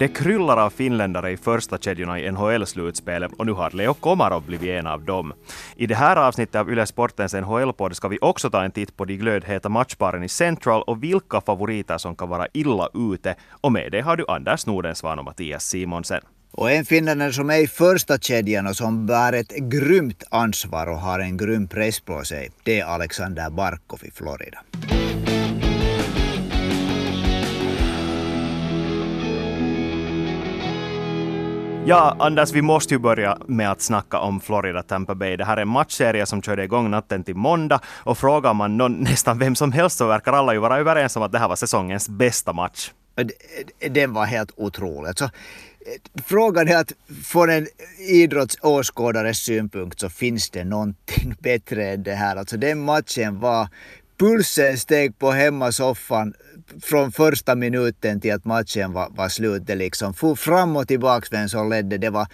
Det kryllar av finländare i första kedjorna i NHL-slutspelet och nu har Leo Komarov blivit en av dem. I det här avsnittet av Yle Sportens NHL-podd ska vi också ta en titt på de glödheta matchparen i Central och vilka favoriter som kan vara illa ute. Och med det har du Anders Nordensvan och Mattias Simonsen. Och en finländare som är i första kedjan och som bär ett grymt ansvar och har en grym press på sig, det är Alexander Barkov i Florida. Ja, Anders, vi måste ju börja med att snacka om Florida Tampa Bay. Det här är en matchserie som körde igång natten till måndag och frågar man någon, nästan vem som helst så verkar alla ju vara överens om att det här var säsongens bästa match. Den var helt otrolig. Så, eh, frågan är att från en idrottsåskådares synpunkt så finns det någonting bättre än det här. Alltså den matchen var pulsen steg på hemmasoffan från första minuten till att matchen var, var slut. Det liksom for fram och tillbaka vem som ledde. Det var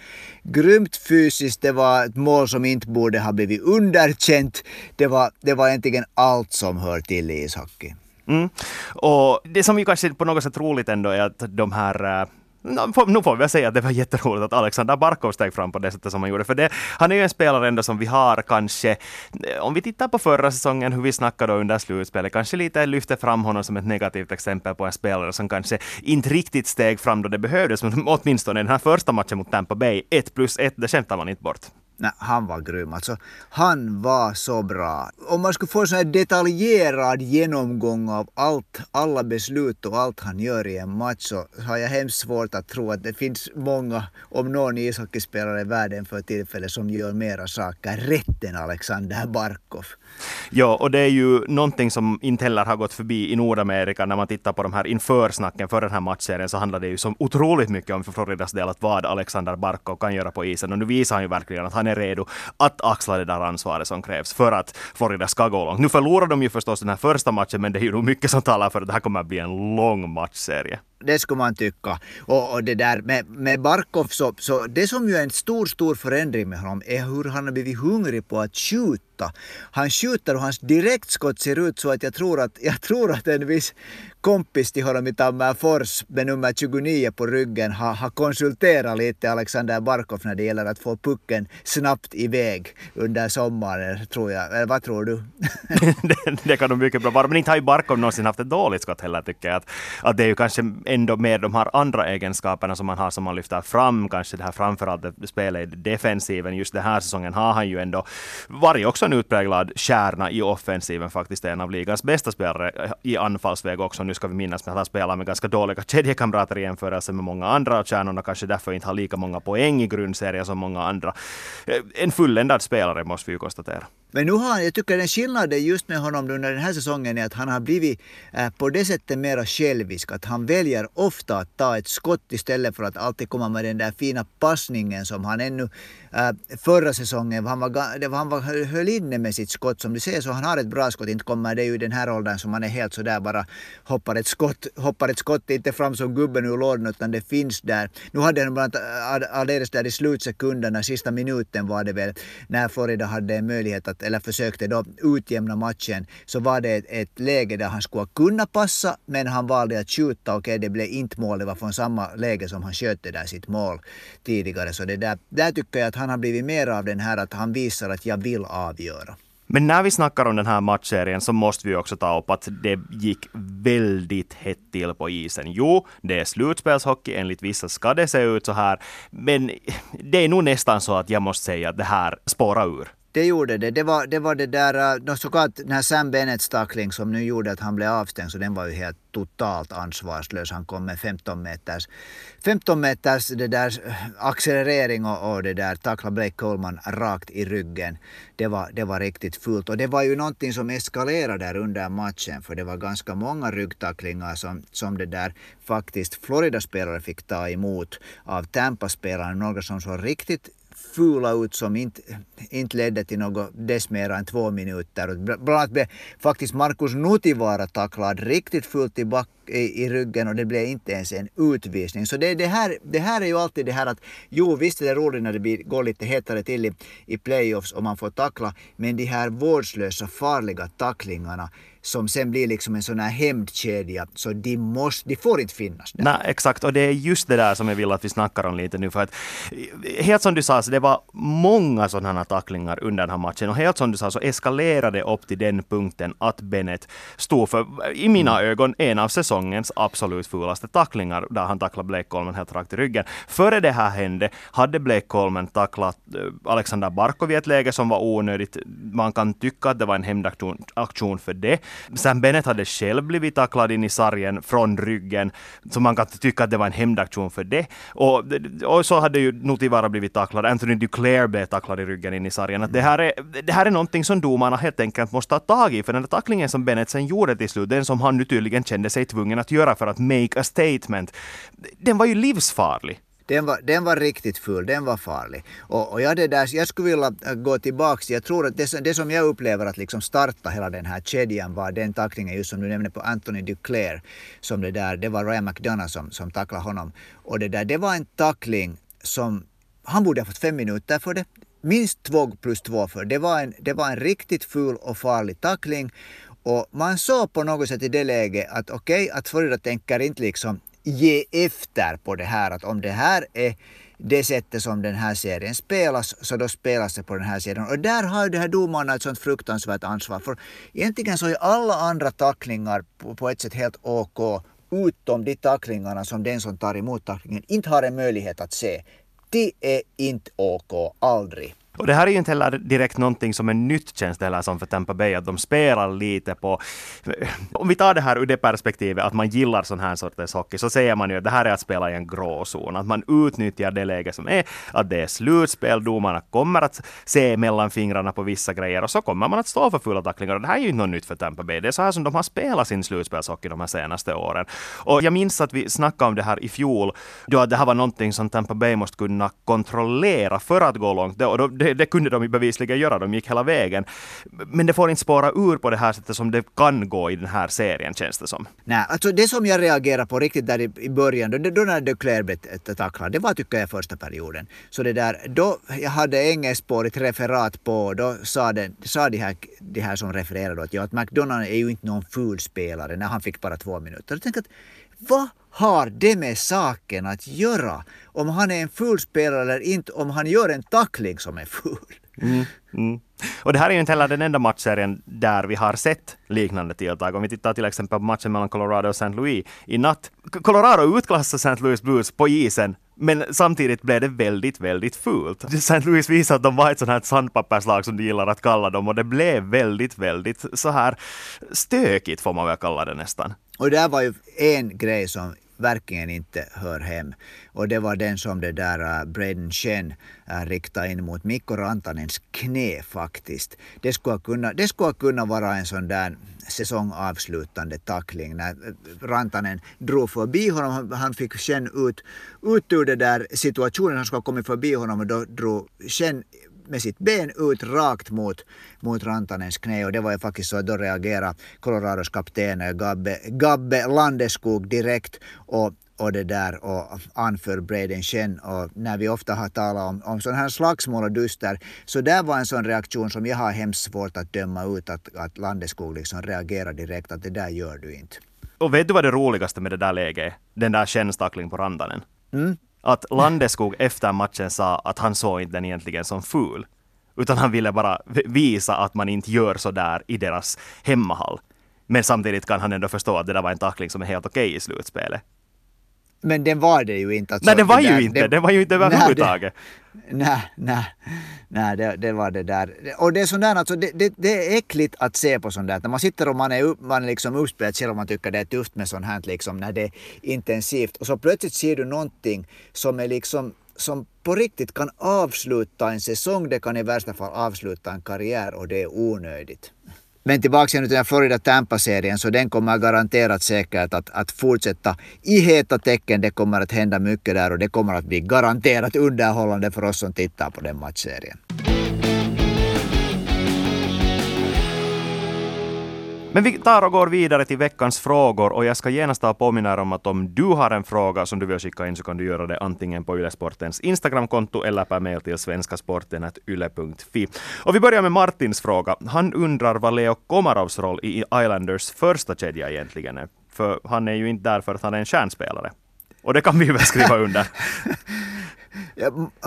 grymt fysiskt, det var ett mål som inte borde ha blivit underkänt. Det var, det var egentligen allt som hör till i ishockey. Mm. Och det som ju kanske på något sätt roligt ändå är att de här äh, nu får vi väl säga att det var jätteroligt att Alexander Barkov steg fram på det sättet som han gjorde. För det, han är ju en spelare ändå som vi har kanske, eh, om vi tittar på förra säsongen, hur vi snackade under slutspelet, kanske lite lyfter fram honom som ett negativt exempel på en spelare som kanske inte riktigt steg fram då det behövdes, men åtminstone den här första matchen mot Tampa Bay, 1 plus 1, det skämtar man inte bort. Nej, han var grym. Alltså, han var så bra. Om man skulle få en sån detaljerad genomgång av allt, alla beslut och allt han gör i en match så har jag hemskt svårt att tro att det finns många, om någon ishockeyspelare i världen för tillfället som gör mera saker rätt än Alexander Barkov. Ja, och det är ju någonting som inte heller har gått förbi i Nordamerika. När man tittar på de här införsnacken för den här matchserien så handlar det ju så otroligt mycket om för Floridas del att vad Alexander Barkov kan göra på isen. Och nu visar han ju verkligen att han är redo att axla det där ansvaret som krävs för att Florida ska gå långt. Nu förlorar de ju förstås den här första matchen, men det är ju nog mycket som talar för att det här kommer att bli en lång matchserie. Det skulle man tycka. Och, och det där med, med Barkov så, så det som ju är en stor, stor förändring med honom är hur han har blivit hungrig på att skjuta. Han skjuter och hans direktskott ser ut så att jag tror att, jag tror att en viss kompis till honom i Tammerfors med nummer 29 på ryggen har, har konsulterat lite Alexander Barkov när det gäller att få pucken snabbt iväg under sommaren, tror jag. Eller vad tror du? det, det, kan nog mycket bra vara. Men inte har ju Barkov någonsin haft ett dåligt skott heller, tycker jag. Att, att det är ju kanske ändå mer de här andra egenskaperna som man har som man lyfter fram. Kanske det här framförallt spelet i defensiven. Just den här säsongen har han ju ändå varit också en utpräglad kärna i offensiven. Faktiskt en av ligans bästa spelare eh, i anfallsväg också. Nu ska vi minnas att han spelar med ganska dåliga kedjekamrater i jämförelse med många andra. Och kärnorna kanske därför inte har lika många poäng i grundserien som många andra. Eh, en fulländad spelare måste vi ju konstatera. Men nu har han, jag tycker den skillnaden just med honom under den här säsongen är att han har blivit eh, på det sättet mera självisk. Att han väljer ofta att ta ett skott istället för att alltid komma med den där fina passningen som han ännu eh, förra säsongen, han, var, det var, han var, höll inne med sitt skott. Som du ser så han har ett bra skott. Inte kommer det ju i den här åldern som han är helt sådär bara hoppar ett skott, hoppar ett skott inte fram som gubben ur lådan utan det finns där. Nu hade han bland annat eh, alldeles där i slutsekunderna, sista minuten var det väl, när Florida hade en möjlighet att, eller försökte då utjämna matchen, så var det ett, ett läge där han skulle kunna passa men han valde att skjuta. Okej, okay, det blev inte mål, det var från samma läge som han sköt det där sitt mål tidigare. Så det där, där tycker jag att han har blivit mer av den här att han visar att jag vill avgöra. Men när vi snackar om den här matchserien så måste vi också ta upp att det gick väldigt hett till på isen. Jo, det är slutspelshockey, enligt vissa ska det se ut så här, men det är nog nästan så att jag måste säga att det här spårar ur. Det gjorde det. Det var det, var det där, äh, såklart den här Sam Bennets tackling som nu gjorde att han blev avstängd, så den var ju helt totalt ansvarslös. Han kom med 15 meters, 15 meters det där äh, accelerering och, och det där tackla Blake Coleman rakt i ryggen. Det var, det var riktigt fult och det var ju någonting som eskalerade där under matchen för det var ganska många ryggtacklingar som, som det där faktiskt Florida-spelare fick ta emot av Tampa-spelare. Några som såg riktigt fula ut som inte, inte ledde till något dess mer än två minuter. Bland annat blev faktiskt Markus Nutivaara tacklad riktigt fullt i, back, i, i, ryggen och det blev inte ens en utvisning. Så det, det, här, det här är ju alltid det här att jo visst är det roligt när det blir, går lite hetare till i, i playoffs och man får tackla men de här vårdslösa farliga tacklingarna som sen blir liksom en sån här hämndkedja. Så de, måste, de får inte finnas där. Nej, exakt. Och det är just det där som jag vill att vi snackar om lite nu. För att, helt som du sa, så det var många sådana tacklingar under den här matchen. Och helt som du sa så eskalerade upp till den punkten att Bennett stod för, i mina mm. ögon, en av säsongens absolut fulaste tacklingar. Där han tacklade Blake Coleman helt rakt i ryggen. Före det här hände hade Blake Coleman tacklat eh, Alexander Barkov i ett läge som var onödigt. Man kan tycka att det var en hämndaktion för det. Sam Bennett hade själv blivit tacklad in i sargen från ryggen, så man kan tycka att det var en hämndaktion för det. Och, och så hade ju Notivara blivit tacklad, Anthony Duclair blev tacklad i ryggen in i sargen. Att det, här är, det här är någonting som domarna helt enkelt måste ta tag i, för den där tacklingen som Bennett sen gjorde till slut, den som han nu tydligen kände sig tvungen att göra för att make a statement, den var ju livsfarlig. Den var, den var riktigt full, den var farlig. Och, och jag, det där, jag skulle vilja äh, gå tillbaks, jag tror att det, det som jag upplever att liksom starta hela den här kedjan var den tacklingen just som du nämnde på Anthony Duclair. Som det, där, det var Ryan McDonough som, som tacklade honom. Och det där, det var en tackling som, han borde ha fått fem minuter för det. Minst två plus två för det. Var en, det var en riktigt ful och farlig tackling. Och man såg på något sätt i det läget att okej, okay, att Florida tänker inte liksom ge efter på det här. Att om det här är det sättet som den här serien spelas, så då spelas det på den här serien. Och där har ju de här domarna ett sånt fruktansvärt ansvar. För egentligen så är alla andra tacklingar på, ett sätt helt OK, utom de tacklingarna som den som tar emot tacklingen inte har en möjlighet att se. Det är inte OK, aldrig. Och det här är ju inte heller direkt någonting som är nytt känns det heller som för Tampa Bay, att de spelar lite på... Eh, om vi tar det här ur det perspektivet att man gillar sån här sortens hockey, så säger man ju att det här är att spela i en gråzon. Att man utnyttjar det läge som är, att det är slutspel, domarna kommer att se mellan fingrarna på vissa grejer och så kommer man att stå för fulla tacklingar. Och det här är ju inte något nytt för Tampa Bay. Det är så här som de har spelat sin slutspelshockey de här senaste åren. Och jag minns att vi snackade om det här i fjol, då att det här var någonting som Tampa Bay måste kunna kontrollera för att gå långt. Och då, det, det kunde de bevisligen göra, de gick hela vägen. Men det får inte spåra ur på det här sättet som det kan gå i den här serien, känns det som. Nej, alltså det som jag reagerar på riktigt där i, i början, då, då när Declaire blev eh, tacklad, det var tycker jag första perioden. Så det där, då jag hade engelskspårigt referat på, då sa, det, sa de, här, de här som refererade att, ja, att McDonald är ju inte någon ful spelare när han fick bara två minuter. Jag tänkte att vad har det med saken att göra? Om han är en ful spelare eller inte, om han gör en tackling som är ful. Mm, mm. Och det här är ju inte heller den enda matchserien där vi har sett liknande tilltag. Om vi tittar till exempel på matchen mellan Colorado och St. Louis i natt. Colorado utklassade St. Louis Blues på isen men samtidigt blev det väldigt, väldigt fult. St. Louis visade att de var ett sånt här sandpapperslag som de gillar att kalla dem och det blev väldigt, väldigt så här stökigt får man väl kalla det nästan. Och det var ju en grej som verkligen inte hör hem. Och det var den som det där uh, Braden Chen uh, äh, riktade in mot Mikko Rantanens knä faktiskt. Det skulle, kunna, det skulle kunna vara en sån där säsongavslutande tackling när äh, Rantanen drog förbi honom. Han fick Chen ut, ut ur den där situationen. Han skulle ha kommit förbi honom och då drog Chen med sitt ben ut rakt mot, mot Rantanens knä och det var ju faktiskt så att då reagerade Colorados kapten Gabbe, Gabbe Landeskog direkt och och det där och anför Braden Chen och när vi ofta har talat om, om sådana här slagsmål och duster så där var en sån reaktion som jag har hemskt svårt att döma ut att, att Landeskog liksom reagerar direkt att det där gör du inte. Och vet du vad det roligaste med det där läget Den där Chen-tackling på Rantanen? Mm att Landeskog efter matchen sa att han såg inte den egentligen som ful. Utan han ville bara visa att man inte gör så där i deras hemmahall. Men samtidigt kan han ändå förstå att det där var en tackling som är helt okej i slutspelet. Men den var det ju inte. Alltså, nej, den var ju där, inte. Det, den var ju inte överhuvudtaget. Nej, nej, nej det, det, var det där. Och det är sånt där, alltså, det, det, det, är äckligt att se på sånt där. När man sitter och man är, man är liksom uppspelad själv och man tycker det är tufft med sånt här liksom, när det är intensivt. Och så plötsligt ser du någonting som är liksom som på riktigt kan avsluta en säsong, det kan i värsta fall avsluta en karriär och det är onödigt. Men tillbaka till den Florida Tampa-serien så den kommer garanterat säkert att, att fortsätta i heta tecken. Det kommer att hända mycket där och det kommer att bli garanterat underhållande för oss som tittar på den matchserien. Men vi tar och går vidare till veckans frågor och jag ska genast ta påminna er om att om du har en fråga som du vill skicka in så kan du göra det antingen på Ylesportens Instagramkonto eller per mail till svenskasporten.yle.fi. Och vi börjar med Martins fråga. Han undrar vad Leo Komarovs roll i Islanders första kedja egentligen är. För han är ju inte där för att han är en kärnspelare. Och det kan vi väl skriva under.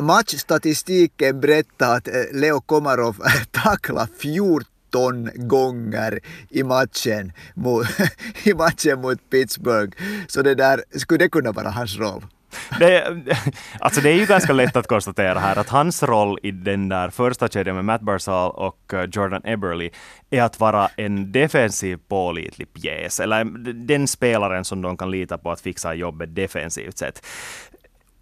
Matchstatistiken berättar att eh, Leo Komarov tacklar 14 gånger i matchen, mot, i matchen mot Pittsburgh. Så det där, skulle det kunna vara hans roll? Det, alltså det är ju ganska lätt att konstatera här att hans roll i den där första kedjan med Matt Barzal och eh, Jordan Eberly är att vara en defensiv pålitlig pjäs, eller den spelaren som de kan lita på att fixa jobbet defensivt sett.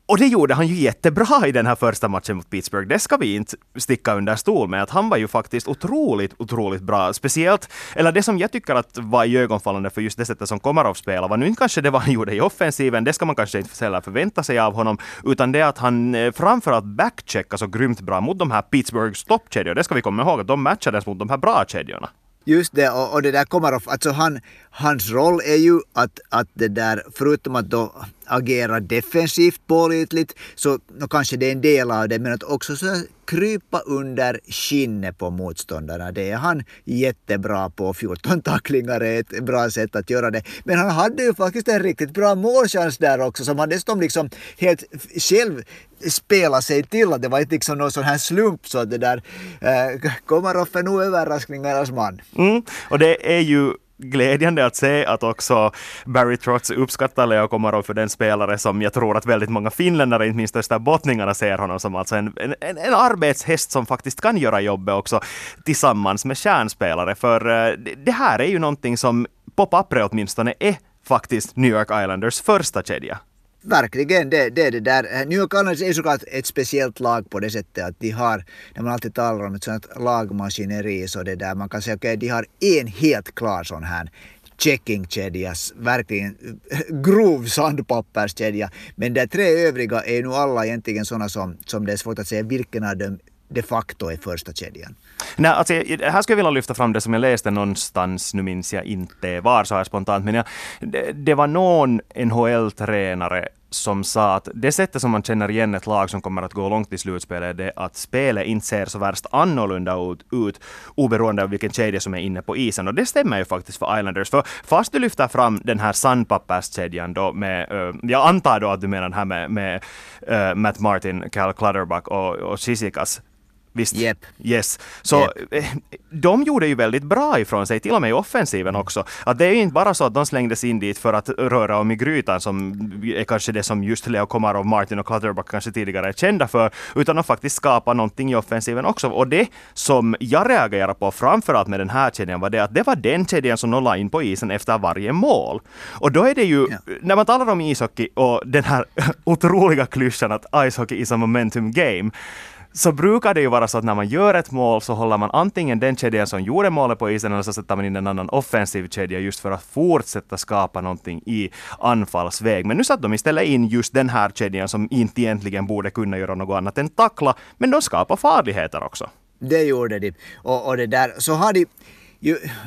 Och det gjorde han ju jättebra i den här första matchen mot Pittsburgh. Det ska vi inte sticka under stol med. Att han var ju faktiskt otroligt, otroligt bra. Speciellt, eller det som jag tycker att var iögonfallande för just det sättet som Komarov spelar var nu inte kanske det vad han gjorde i offensiven, det ska man kanske inte heller förvänta sig av honom, utan det att han eh, framförallt backcheckar så grymt bra mot de här Pittsburghs toppkedjor. Det ska vi komma ihåg, att de matchades mot de här bra kedjorna. Just det, och, och det där Komarov, alltså han, hans roll är ju att, att det där, förutom att då agera defensivt pålitligt, så kanske det är en del av det, men att också så krypa under skinnet på motståndarna. Det är han jättebra på. 14 tacklingar är ett bra sätt att göra det. Men han hade ju faktiskt en riktigt bra målchans där också som han dessutom liksom helt själv spela sig till. Det var inte liksom någon sån här slump så att det där eh, kommer Roffe nu överraskningarnas man. Mm, och det är ju glädjande att se att också Barry Trotz uppskattar Leo Komarov för den spelare som jag tror att väldigt många finländare, inte minst österbottningarna, ser honom som alltså en, en, en arbetshäst som faktiskt kan göra jobbet också tillsammans med kärnspelare. För eh, det här är ju någonting som på pappret åtminstone är faktiskt New York Islanders första kedja. Verkligen, det, det är det där. Eh, New York är såklart ett speciellt lag på det sättet att de har, när man alltid talar om ett sånt lagmaskineri så det där, man kan säga okej, okay, de har en helt klar sån här checkingkedjas, verkligen eh, grov sandpapperskedja. Men de tre övriga är nu alla egentligen sådana som, som det är svårt att säga vilken av dem de facto är första kedjan. Nej, alltså, här skulle jag vilja lyfta fram det som jag läste någonstans, nu minns jag inte var så här spontant, men jag, det, det var någon NHL-tränare som sa att det sättet som man känner igen ett lag som kommer att gå långt i slutspelet är det att spelet inte ser så värst annorlunda ut, ut oberoende av vilken kedja som är inne på isen. Och det stämmer ju faktiskt för Islanders. För fast du lyfter fram den här sandpapperskedjan då med, uh, jag antar då att du menar den här med, med uh, Matt Martin, Cal Clutterbuck och, och Sisikas Visst? Yep. Yes. Så yep. Eh, de gjorde ju väldigt bra ifrån sig, till och med i offensiven också. Att det är ju inte bara så att de slängdes in dit för att röra om i grytan, som är kanske det som just Leo Komarov, Martin och Clutterbuck kanske tidigare är kända för, utan de faktiskt skapar någonting i offensiven också. Och det som jag reagerar på framförallt med den här kedjan var det att det var den kedjan som de la in på isen efter varje mål. Och då är det ju, ja. när man talar om ishockey och den här otroliga klyschan att ice is a momentum game, så brukar det ju vara så att när man gör ett mål så håller man antingen den kedjan som gjorde målet på isen eller så sätter man in en annan offensiv kedja just för att fortsätta skapa någonting i anfallsväg. Men nu satte de istället in just den här kedjan som inte egentligen borde kunna göra något annat än tackla, men de skapar farligheter också. Det gjorde de. Och, och det där, så har de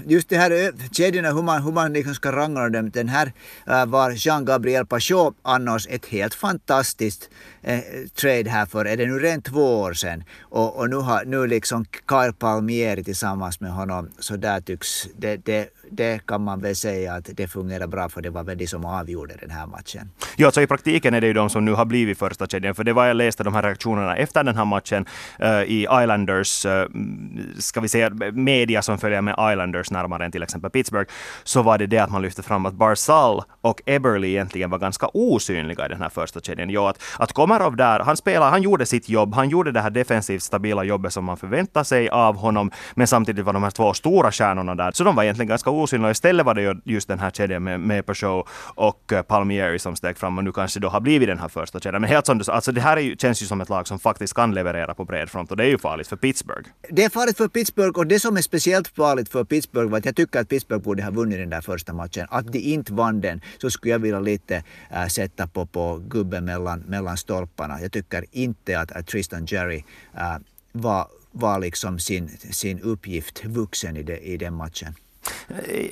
just det här kedjorna, hur man, hur man liksom ska rangordna dem. Den här äh, var Jean-Gabriel Pachot annars ett helt fantastiskt eh, trade här för, är det nu rent två år sedan. Och, och nu har nu liksom Kyle Palmieri tillsammans med honom, så där tycks det, det det kan man väl säga att det fungerar bra för det var väl de som avgjorde den här matchen. Ja, alltså i praktiken är det ju de som nu har blivit första kedjan, för det var jag läste de här reaktionerna efter den här matchen uh, i Islanders, uh, ska vi säga media som följer med Islanders närmare än till exempel Pittsburgh, så var det det att man lyfte fram att Barzal och Eberly egentligen var ganska osynliga i den här första kedjan. Jo, att, att Komarov där, han spelade, han gjorde sitt jobb, han gjorde det här defensivt stabila jobbet som man förväntar sig av honom, men samtidigt var de här två stora stjärnorna där, så de var egentligen ganska osynliga. Istället var det just den här kedjan med, med Peugeot och eh, Palmieri som steg fram och nu kanske då har blivit den här första kedjan. Men helt som du sa, alltså det här ju, känns ju som ett lag som faktiskt kan leverera på bred front och det är ju farligt för Pittsburgh. Det är farligt för Pittsburgh och det som är speciellt farligt för Pittsburgh var att jag tycker att Pittsburgh borde ha vunnit den där första matchen. Att de inte vann den så skulle jag vilja lite äh, sätta på, på gubben mellan, mellan stolparna. Jag tycker inte att, att Tristan Jerry äh, var, var liksom sin, sin uppgift vuxen i, de, i den matchen.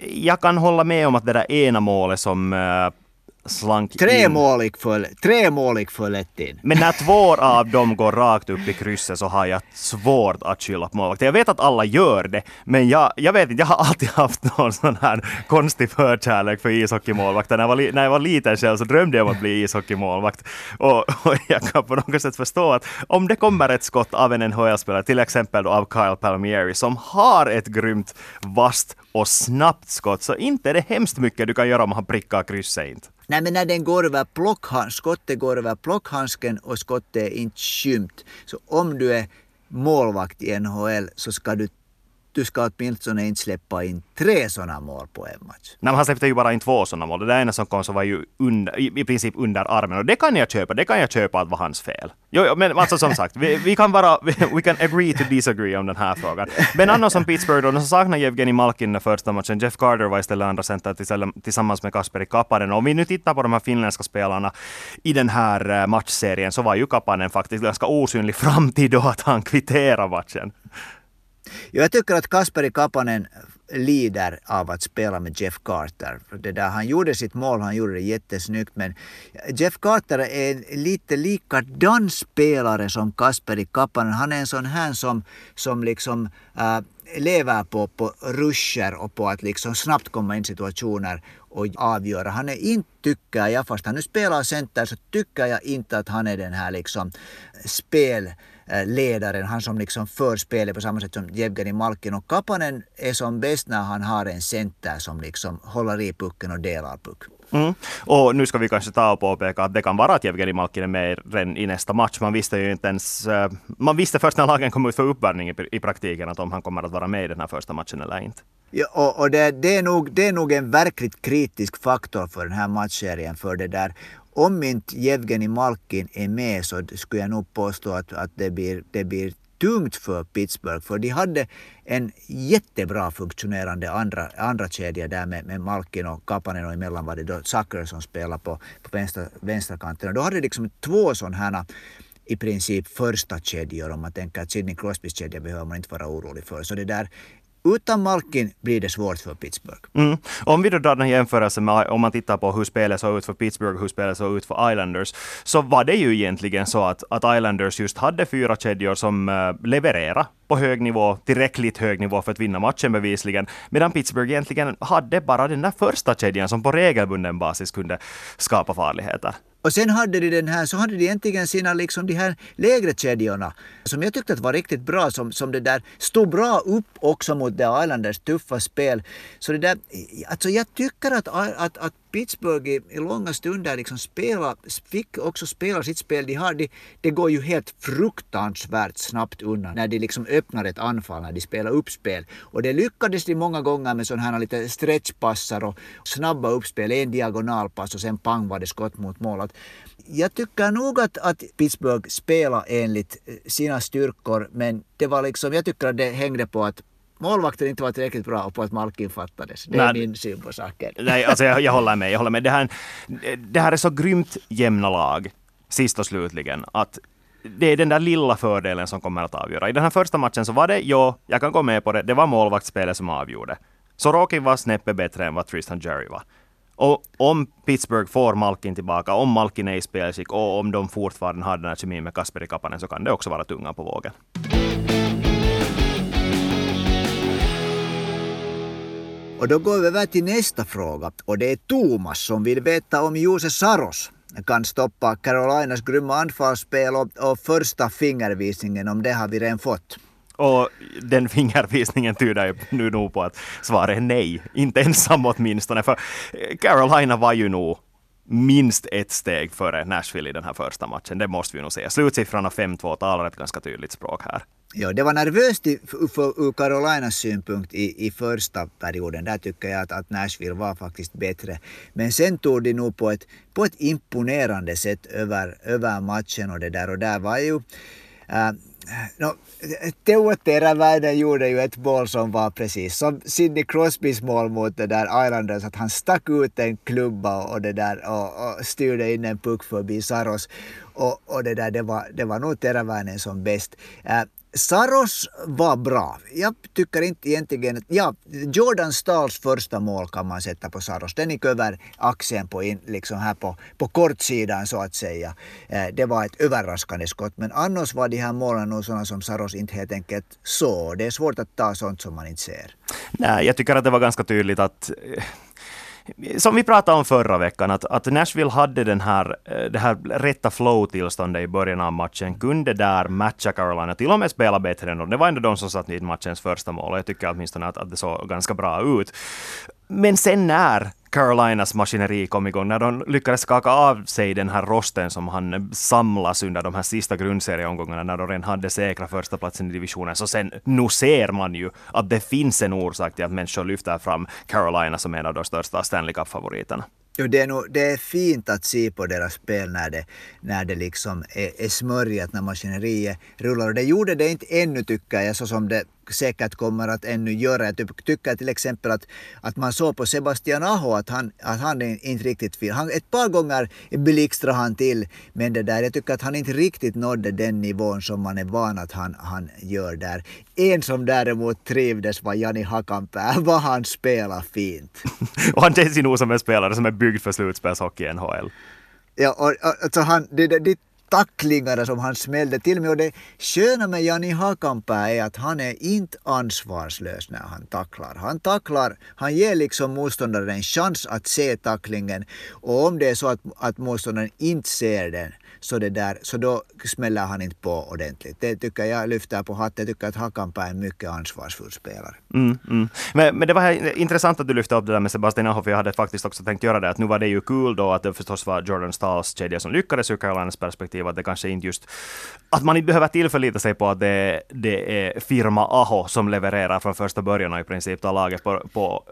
Jag kan hålla med om att det där ena målet som äh, slank tre in. Mål för, tre mål gick för lätt in. Men när två av dem går rakt upp i krysset så har jag svårt att skylla på målvakten. Jag vet att alla gör det, men jag, jag vet inte, jag har alltid haft någon sån här konstig förkärlek för ishockeymålvakter. När jag, var, när jag var liten själv så drömde jag om att bli ishockeymålvakt. Och, och jag kan på något sätt förstå att om det kommer ett skott av en NHL-spelare, till exempel av Kyle Palmieri, som har ett grymt vasst och snabbt skott, så inte är det hemskt mycket du kan göra om han prickar krysset inte. Nej men när den går över plockhandsken, skottet går över plockhandsken och skottet är inte skymt. Så om du är målvakt i NHL så ska du du ska åtminstone inte släppa in tre sådana mål på en match. Nej, han släppte ju bara in två sådana mål. Det där ena som kom så var ju under, i, princip under armen. Och det kan jag köpa. Det kan jag köpa att var hans fel. Jo, jo men alltså som sagt, vi, vi kan bara, we can agree to disagree om den här frågan. Men annars som Pittsburgh då, så saknar Jevgenij Malkin den första matchen. Jeff Carter var istället andra center tillsammans med Kasperi Kapanen. Och om vi nu tittar på de här finländska spelarna i den här eh, matchserien så var ju Kapanen faktiskt ganska osynlig fram till då att han kvitterade matchen. Jag tycker att Kasperi Kapanen lider av att spela med Jeff Carter. Det där, han gjorde sitt mål, han gjorde det jättesnyggt men Jeff Carter är en lite likadan spelare som Kasperi Kapanen. Han är en sån här som, som liksom äh, lever på, på ruscher och på att liksom snabbt komma in i situationer och avgöra. Han är inte, tycker jag, fast han nu spelar center, så tycker jag inte att han är den här liksom spel ledaren, han som liksom för spelet på samma sätt som Jevgenij Malkin. Och Kapanen är som bäst när han har en center som liksom håller i pucken och delar puck. Mm. Och nu ska vi kanske ta och påpeka att det kan vara att Jevgenij Malkin är med redan i nästa match. Man visste ju inte ens... Eh, man visste först när lagen kom ut för uppvärmning i, praktiken att om han kommer att vara med i den här första matchen eller inte. Ja, och, och det, det, är nog, det är nog en verkligt kritisk faktor för den här matchserien. För det där om inte Jevgenij Malkin är med så skulle jag nog påstå att, att det, blir, det blir tungt för Pittsburgh. För de hade en jättebra funktionerande andra, andra kedja där med, med Malkin och Kapanen och emellan var det då Zucker som spelade på, på vänstra, vänsterkanten. Och då hade de liksom två sådana här i princip första kedjor om man tänker att Sidney Crosbys kedja behöver man inte vara orolig för. Så det där utan Malkin blir det svårt för Pittsburgh. Mm. Om vi då drar den jämförelsen med om man tittar på hur spelet såg ut för Pittsburgh och hur spelet såg ut för Islanders, så var det ju egentligen så att, att Islanders just hade fyra kedjor som uh, levererade på hög nivå, tillräckligt hög nivå för att vinna matchen bevisligen, medan Pittsburgh egentligen hade bara den där första kedjan som på regelbunden basis kunde skapa farligheter. Och sen hade de den här, så hade de egentligen sina liksom de här lägre kedjorna som jag tyckte att var riktigt bra, som, som det där stod bra upp också mot The Islanders tuffa spel. Så det där, alltså jag tycker att, att, att Pittsburgh i, i långa stunder liksom spela, fick också spela sitt spel. De har, de, det går ju helt fruktansvärt snabbt undan när de liksom öppnar ett anfall, när de spelar uppspel. Och det lyckades de många gånger med sådana här lite stretchpassar och snabba uppspel, en diagonalpass och sen pang var det skott mot mål. Att jag tycker nog att, att Pittsburgh spelar enligt eh, sina styrkor men det var liksom, jag tycker att det hängde på att målvakten inte var tillräckligt bra och på att Malkin fattades. Det är Nej, min syn på saken. Nej, alltså jag, jag håller med. Jag håller med. Det, här, det här är så grymt jämna lag, sist och slutligen, att det är den där lilla fördelen som kommer att avgöra. I den här första matchen så var det, ja, jag kan gå med på det, det var målvaktsspelet som avgjorde. Sorokin var snäppet bättre än vad Tristan Jerry var. Och om Pittsburgh får Malkin tillbaka, om Malkin är i spelskick och om de fortfarande har den här kemin med Kasperi Kapanen så kan det också vara tungan på vågen. Och då går vi över till nästa fråga och det är Thomas som vill veta om Jose Saros kan stoppa Carolinas grymma anfallsspel och, och första fingervisningen om det har vi redan fått. Och den fingervisningen tyder ju nu nog på att svaret är nej. Inte ensam åtminstone, för Carolina var ju nog minst ett steg före Nashville i den här första matchen. Det måste vi nog säga. Slutsiffrorna 5-2 talar ett ganska tydligt språk här. Ja, det var nervöst ur Carolinas synpunkt i, i första perioden. Där tycker jag att, att Nashville var faktiskt bättre. Men sen tog de nog på ett, på ett imponerande sätt över, över matchen och det där. Och där var ju... Eh, äh, no, Teuvo Teräväinen gjorde ju ett mål som var precis som Sidney Crosbys mål mot det där Islanders, att han stack ut en klubba och, det där, och, och styrde in en puck förbi Saros. Och, och det där, det var, det var nog Teräväinen som bäst. Äh, Saros var bra. Jag tycker inte egentligen... Ja, Jordan Stahls första mål kan man sätta på Saros. Den gick över axeln på in, liksom här på, på kortsidan så att säga. Eh, det var ett överraskande skott. Men annars var de här målen nog sådana som Saros inte helt enkelt såg. Det är svårt att ta sånt som man inte ser. Nej, jag tycker att det var ganska tydligt att eh, som vi pratade om förra veckan, att, att Nashville hade den här, eh, det här rätta flow-tillståndet i början av matchen, kunde där matcha Carolina, till och med spela bättre än dem. Det var ändå de som satt i matchens första mål, och jag tycker åtminstone att, att det såg ganska bra ut. Men sen när Carolinas maskineri kom igång, när de lyckades skaka av sig den här rosten som han samlas under de här sista grundserieomgångarna, när de redan hade säkra första platsen i divisionen, så sen nu ser man ju att det finns en orsak till att människor lyfter fram Carolina som en av de största Stanley Cup-favoriterna. Jo, det, är nog, det är fint att se på deras spel när det, när det liksom är, är smörjat, när maskineriet rullar. Och det gjorde det inte ännu tycker jag, så som det säkert kommer att ännu göra. Jag tycker till exempel att, att man såg på Sebastian Aho att han, att han inte riktigt fin. Han, ett par gånger blixtrade han till, men det där, jag tycker att han inte riktigt nådde den nivån som man är van att han, han gör där. En som däremot trivdes var Jani Hakanpää, vad han spelar fint. och han känns ju nog som en spelare som är byggd för slutspelshockey i NHL. Ja, och, och, alltså han, det, det, tacklingar tacklingarna som han smällde till med. Och det sköna med Jani Hakanpää är att han är inte ansvarslös när han tacklar. Han tacklar, han ger liksom motståndaren en chans att se tacklingen och om det är så att, att motståndaren inte ser den så, det där, så då smäller han inte på ordentligt. Det tycker jag lyfter på hatten. Jag tycker att Hakanpää är en mycket ansvarsfull spelare. Mm, mm. Men, men det var intressant att du lyfte upp det där med Sebastian Aho, för jag hade faktiskt också tänkt göra det. Att nu var det ju kul då att det förstås var Jordan Stahls kedja som lyckades ur Carolinas perspektiv. Att det kanske inte just... Att man inte behöver tillförlita sig på att det, det är firma Aho som levererar från första början och i princip tar laget på, på,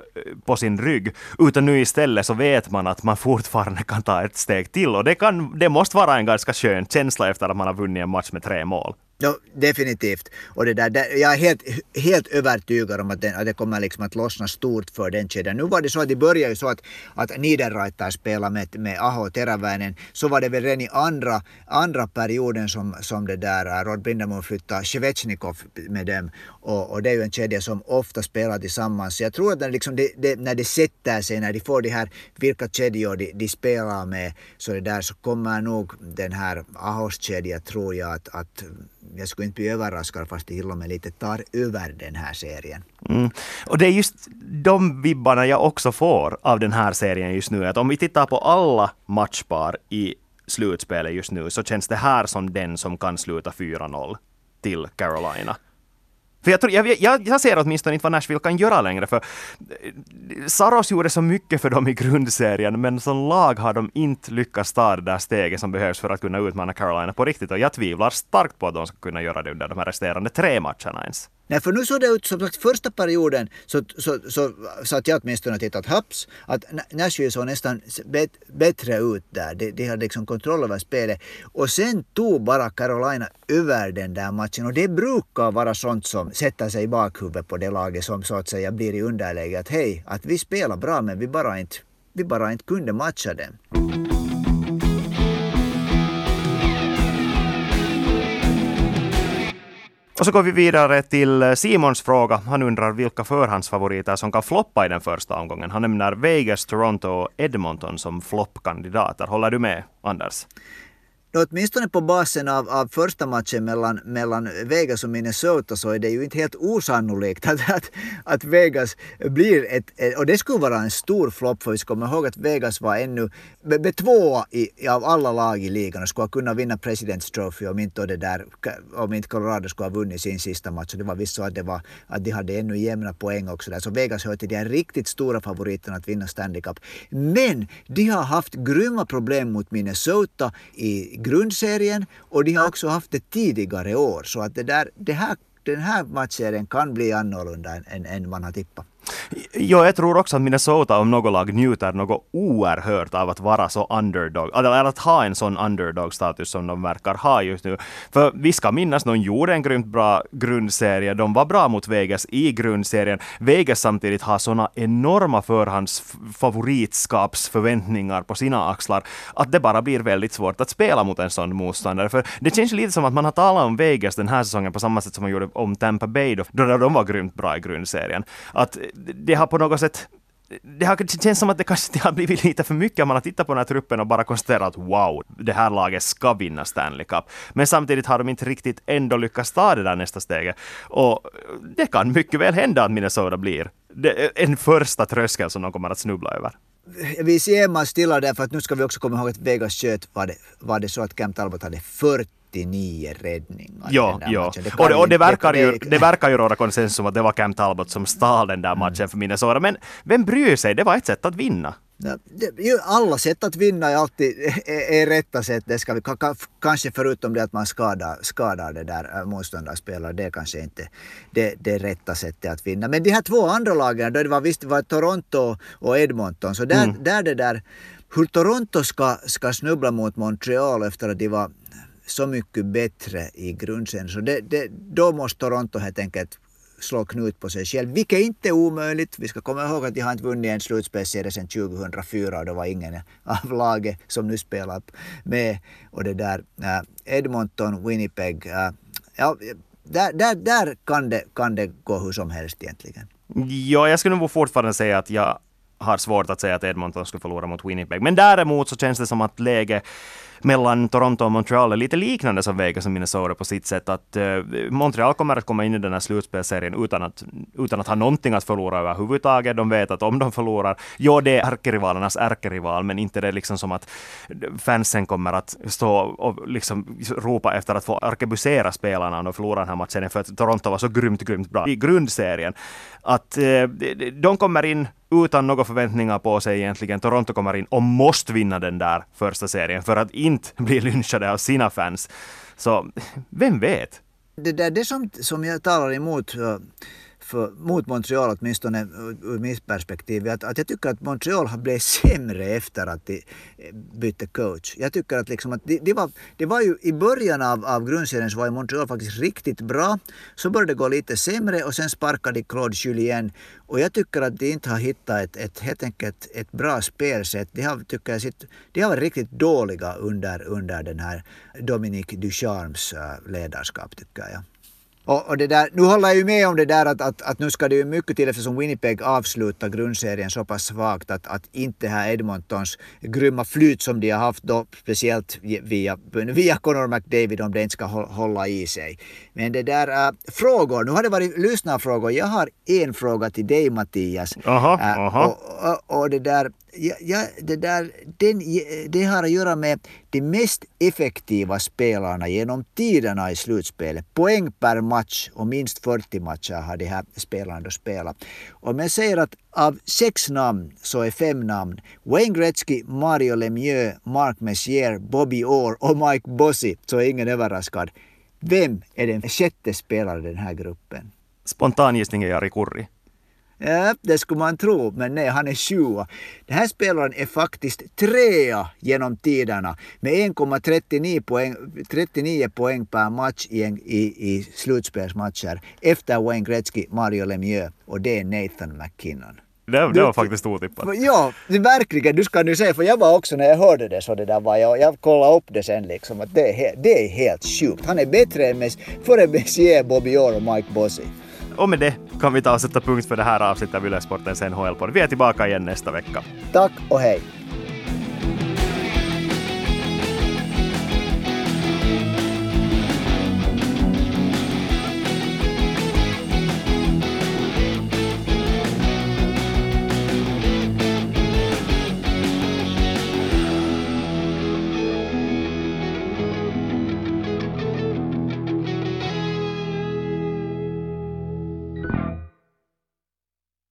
på sin rygg. Utan nu istället så vet man att man fortfarande kan ta ett steg till. Och det, kan, det måste vara en ganska skön känsla efter att man har vunnit en match med tre mål. Ja, definitivt. Och det där, jag är helt, helt övertygad om att, den, att det kommer liksom att lossna stort för den kedjan. Nu var det så att det började ju så att, att Niederreiter spelade med, med Aho och Teräväinen. Så var det väl redan i andra, andra perioden som, som det där äh, Rod Brindamon flyttade Shevechnikov med dem. Och, och, det är ju en kedja som ofta spelar tillsammans. Så jag tror att när, liksom det, det, när det sätter sig, när de får de här, vilka kedjor de, de spelar med, så det där så kommer nog den här Ahos kedja, tror jag, att, att jag skulle inte bli överraskad fast det till och med lite tar över den här serien. Mm. Och det är just de vibbarna jag också får av den här serien just nu. Att om vi tittar på alla matchpar i slutspelet just nu så känns det här som den som kan sluta 4-0 till Carolina. För jag, tror, jag, jag, jag ser åtminstone inte vad Nashville kan göra längre, för eh, Saros gjorde så mycket för dem i grundserien, men som lag har de inte lyckats ta det där steget som behövs för att kunna utmana Carolina på riktigt. Och jag tvivlar starkt på att de ska kunna göra det under de här resterande tre matcherna ens. Nej, för nu såg det ut som sagt första perioden så, så, så satt jag åtminstone och tittade haps att Nashville såg nästan bet, bättre ut där. De, de hade liksom kontroll över spelet. Och sen tog bara Carolina över den där matchen och det brukar vara sånt som sätter sig i bakhuvudet på det laget som så att säga blir i underläge. Att hej, att vi spelar bra men vi bara inte, vi bara inte kunde matcha dem. Och så går vi vidare till eh, Simons fråga. Han undrar vilka förhandsfavoriter som kan floppa i den första omgången. Han nämner Vegas, Toronto och Edmonton som floppkandidater. Håller du med, Anders? Åtminstone på basen av, av första matchen mellan, mellan Vegas och Minnesota så är det ju inte helt osannolikt att, att, att Vegas blir ett, och det skulle vara en stor flopp för vi ska komma ihåg att Vegas var ännu tvåa i, av alla lag i ligan och skulle kunna vinna Presidents Trophy om inte, det där, om inte Colorado skulle ha vunnit sin sista match. Det var visst så att, det var, att de hade ännu jämna poäng också där. Så Vegas hör till de riktigt stora favoriterna att vinna Stanley Cup. Men de har haft grymma problem mot Minnesota i grundserien och de har också haft det tidigare år. Så att det där, det här, den här matchserien kan bli annorlunda än, än man har tippat. Jo, jag tror också att Minnesota om något lag njuter något oerhört av att vara så underdog, eller att ha en sån underdog-status som de verkar ha just nu. För vi ska minnas, de gjorde en grymt bra grundserie, de var bra mot Vegas i grundserien. Vegas samtidigt har såna enorma förhandsfavoritskapsförväntningar på sina axlar, att det bara blir väldigt svårt att spela mot en sån motståndare. För det känns lite som att man har talat om Vegas den här säsongen på samma sätt som man gjorde om Tampa Bay då, då de var grymt bra i grundserien. Att det har på något sätt det, har, det känns som att det kanske det har blivit lite för mycket. Man har tittat på den här truppen och bara konstaterat att wow, det här laget ska vinna Stanley Cup. Men samtidigt har de inte riktigt ändå lyckats ta det där nästa steget. Och det kan mycket väl hända att Minnesota blir en första tröskel som de kommer att snubbla över. Vi ser man stilla där för att nu ska vi också komma ihåg att Vegas sköt var det, var det så att Cam Talbot hade 40 89 räddningar. Ja, ja. Det och, det, och det, verkar ju, det verkar ju råda konsensus om att det var Cam Talbot som stal den där mm. matchen för Minnesota. Men vem bryr sig? Det var ett sätt att vinna. Alla sätt att vinna är alltid är, är rätta sätt. Det ska vi, kanske förutom det att man skadar, skadar det där äh, motståndarspelare. Det är kanske inte det, det rätta sättet att vinna. Men de här två andra lagen, då det var, visst var Toronto och Edmonton. Så där, mm. där det där hur Toronto ska, ska snubbla mot Montreal efter att de var så mycket bättre i grundserien. Så det, det, då måste Toronto helt enkelt slå knut på sig själv, vilket inte är omöjligt. Vi ska komma ihåg att de har inte vunnit en slutspelsserie sedan 2004 och det var ingen av laget som nu spelar med. Och det där äh, Edmonton, Winnipeg, äh, ja, där, där, där kan, det, kan det gå hur som helst egentligen. Ja, jag skulle nog fortfarande säga att jag har svårt att säga att Edmonton skulle förlora mot Winnipeg. Men däremot så känns det som att läget mellan Toronto och Montreal är lite liknande som Vegas och Minnesota på sitt sätt. Att eh, Montreal kommer att komma in i den här slutspelserien utan att, utan att ha någonting att förlora överhuvudtaget. De vet att om de förlorar, ja det är ärkerivalernas ärkerival, men inte det är liksom som att fansen kommer att stå och liksom ropa efter att få arkebusera spelarna om de förlorar den här matchen, för att Toronto var så grymt, grymt bra i grundserien. Att eh, de kommer in utan några förväntningar på sig egentligen. Toronto kommer in och måste vinna den där första serien för att inte blir lynchade av sina fans. Så vem vet? Det, där, det som, som jag talar emot eh, för, mot Montreal åtminstone ur mitt perspektiv att, att jag tycker att Montreal har blivit sämre efter att de eh, bytte coach. Jag tycker att, liksom att det de var, det var ju i början av, av grundserien så var ju Montreal faktiskt riktigt bra. Så började det gå lite sämre och sen sparkade Claude Julien. Och jag tycker att de inte har hittat ett, ett, helt enkelt ett bra spelsätt. De har, tycker jag, sitt, de har varit riktigt dåliga under, under den här Dominique Ducharmes eh, ledarskap tycker jag. Och, och, det där, nu håller jag ju med om det där att, att, att nu ska det ju mycket till eftersom Winnipeg avslutar grundserien så pass svagt att, att inte här Edmontons grymma flyt som de har haft då speciellt via, via Connor McDavid om det inte ska hålla i sig. Men det där, äh, frågor, nu har det varit lyssnarfrågor. Jag har en fråga till dig Mattias. Aha, äh, aha. Och, och, och det där, ja, ja, det, där, den, det har att göra med de mest effektiva spelarna genom tiderna i slutspelet. Poäng per match och minst 40 matcher har de här spelarna då spelat. Om jag säger att av sex namn så är fem namn Wayne Gretzky, Mario Lemieux, Mark Messier, Bobby Orr och Mike Bossy, så är ingen överraskad. Vem är den sjätte spelaren i den här gruppen? Spontan gissning är Jari Kurri. Ja, det skulle man tro, men nej, han är sjua. Den här spelaren är faktiskt trea genom tiderna med 1,39 poäng, 39 poäng per match i, i, i slutspelsmatcher efter Wayne Gretzky, Mario Lemieux och det är Nathan McKinnon. Det, det var faktiskt otippat. Ja, verkligen. Du ska nu säga, för jag var också när jag hörde det så det där var jag, jag kollade upp det sen liksom att det är, det är helt sjukt. Han är bättre än före Messier, Bobby Orr och Mike Bossy. Och med det kan vi ta och sätta punkt för det här avsnittet av Yle Sportens NHL-podd. Vi är tillbaka igen nästa vecka. Tack och hej!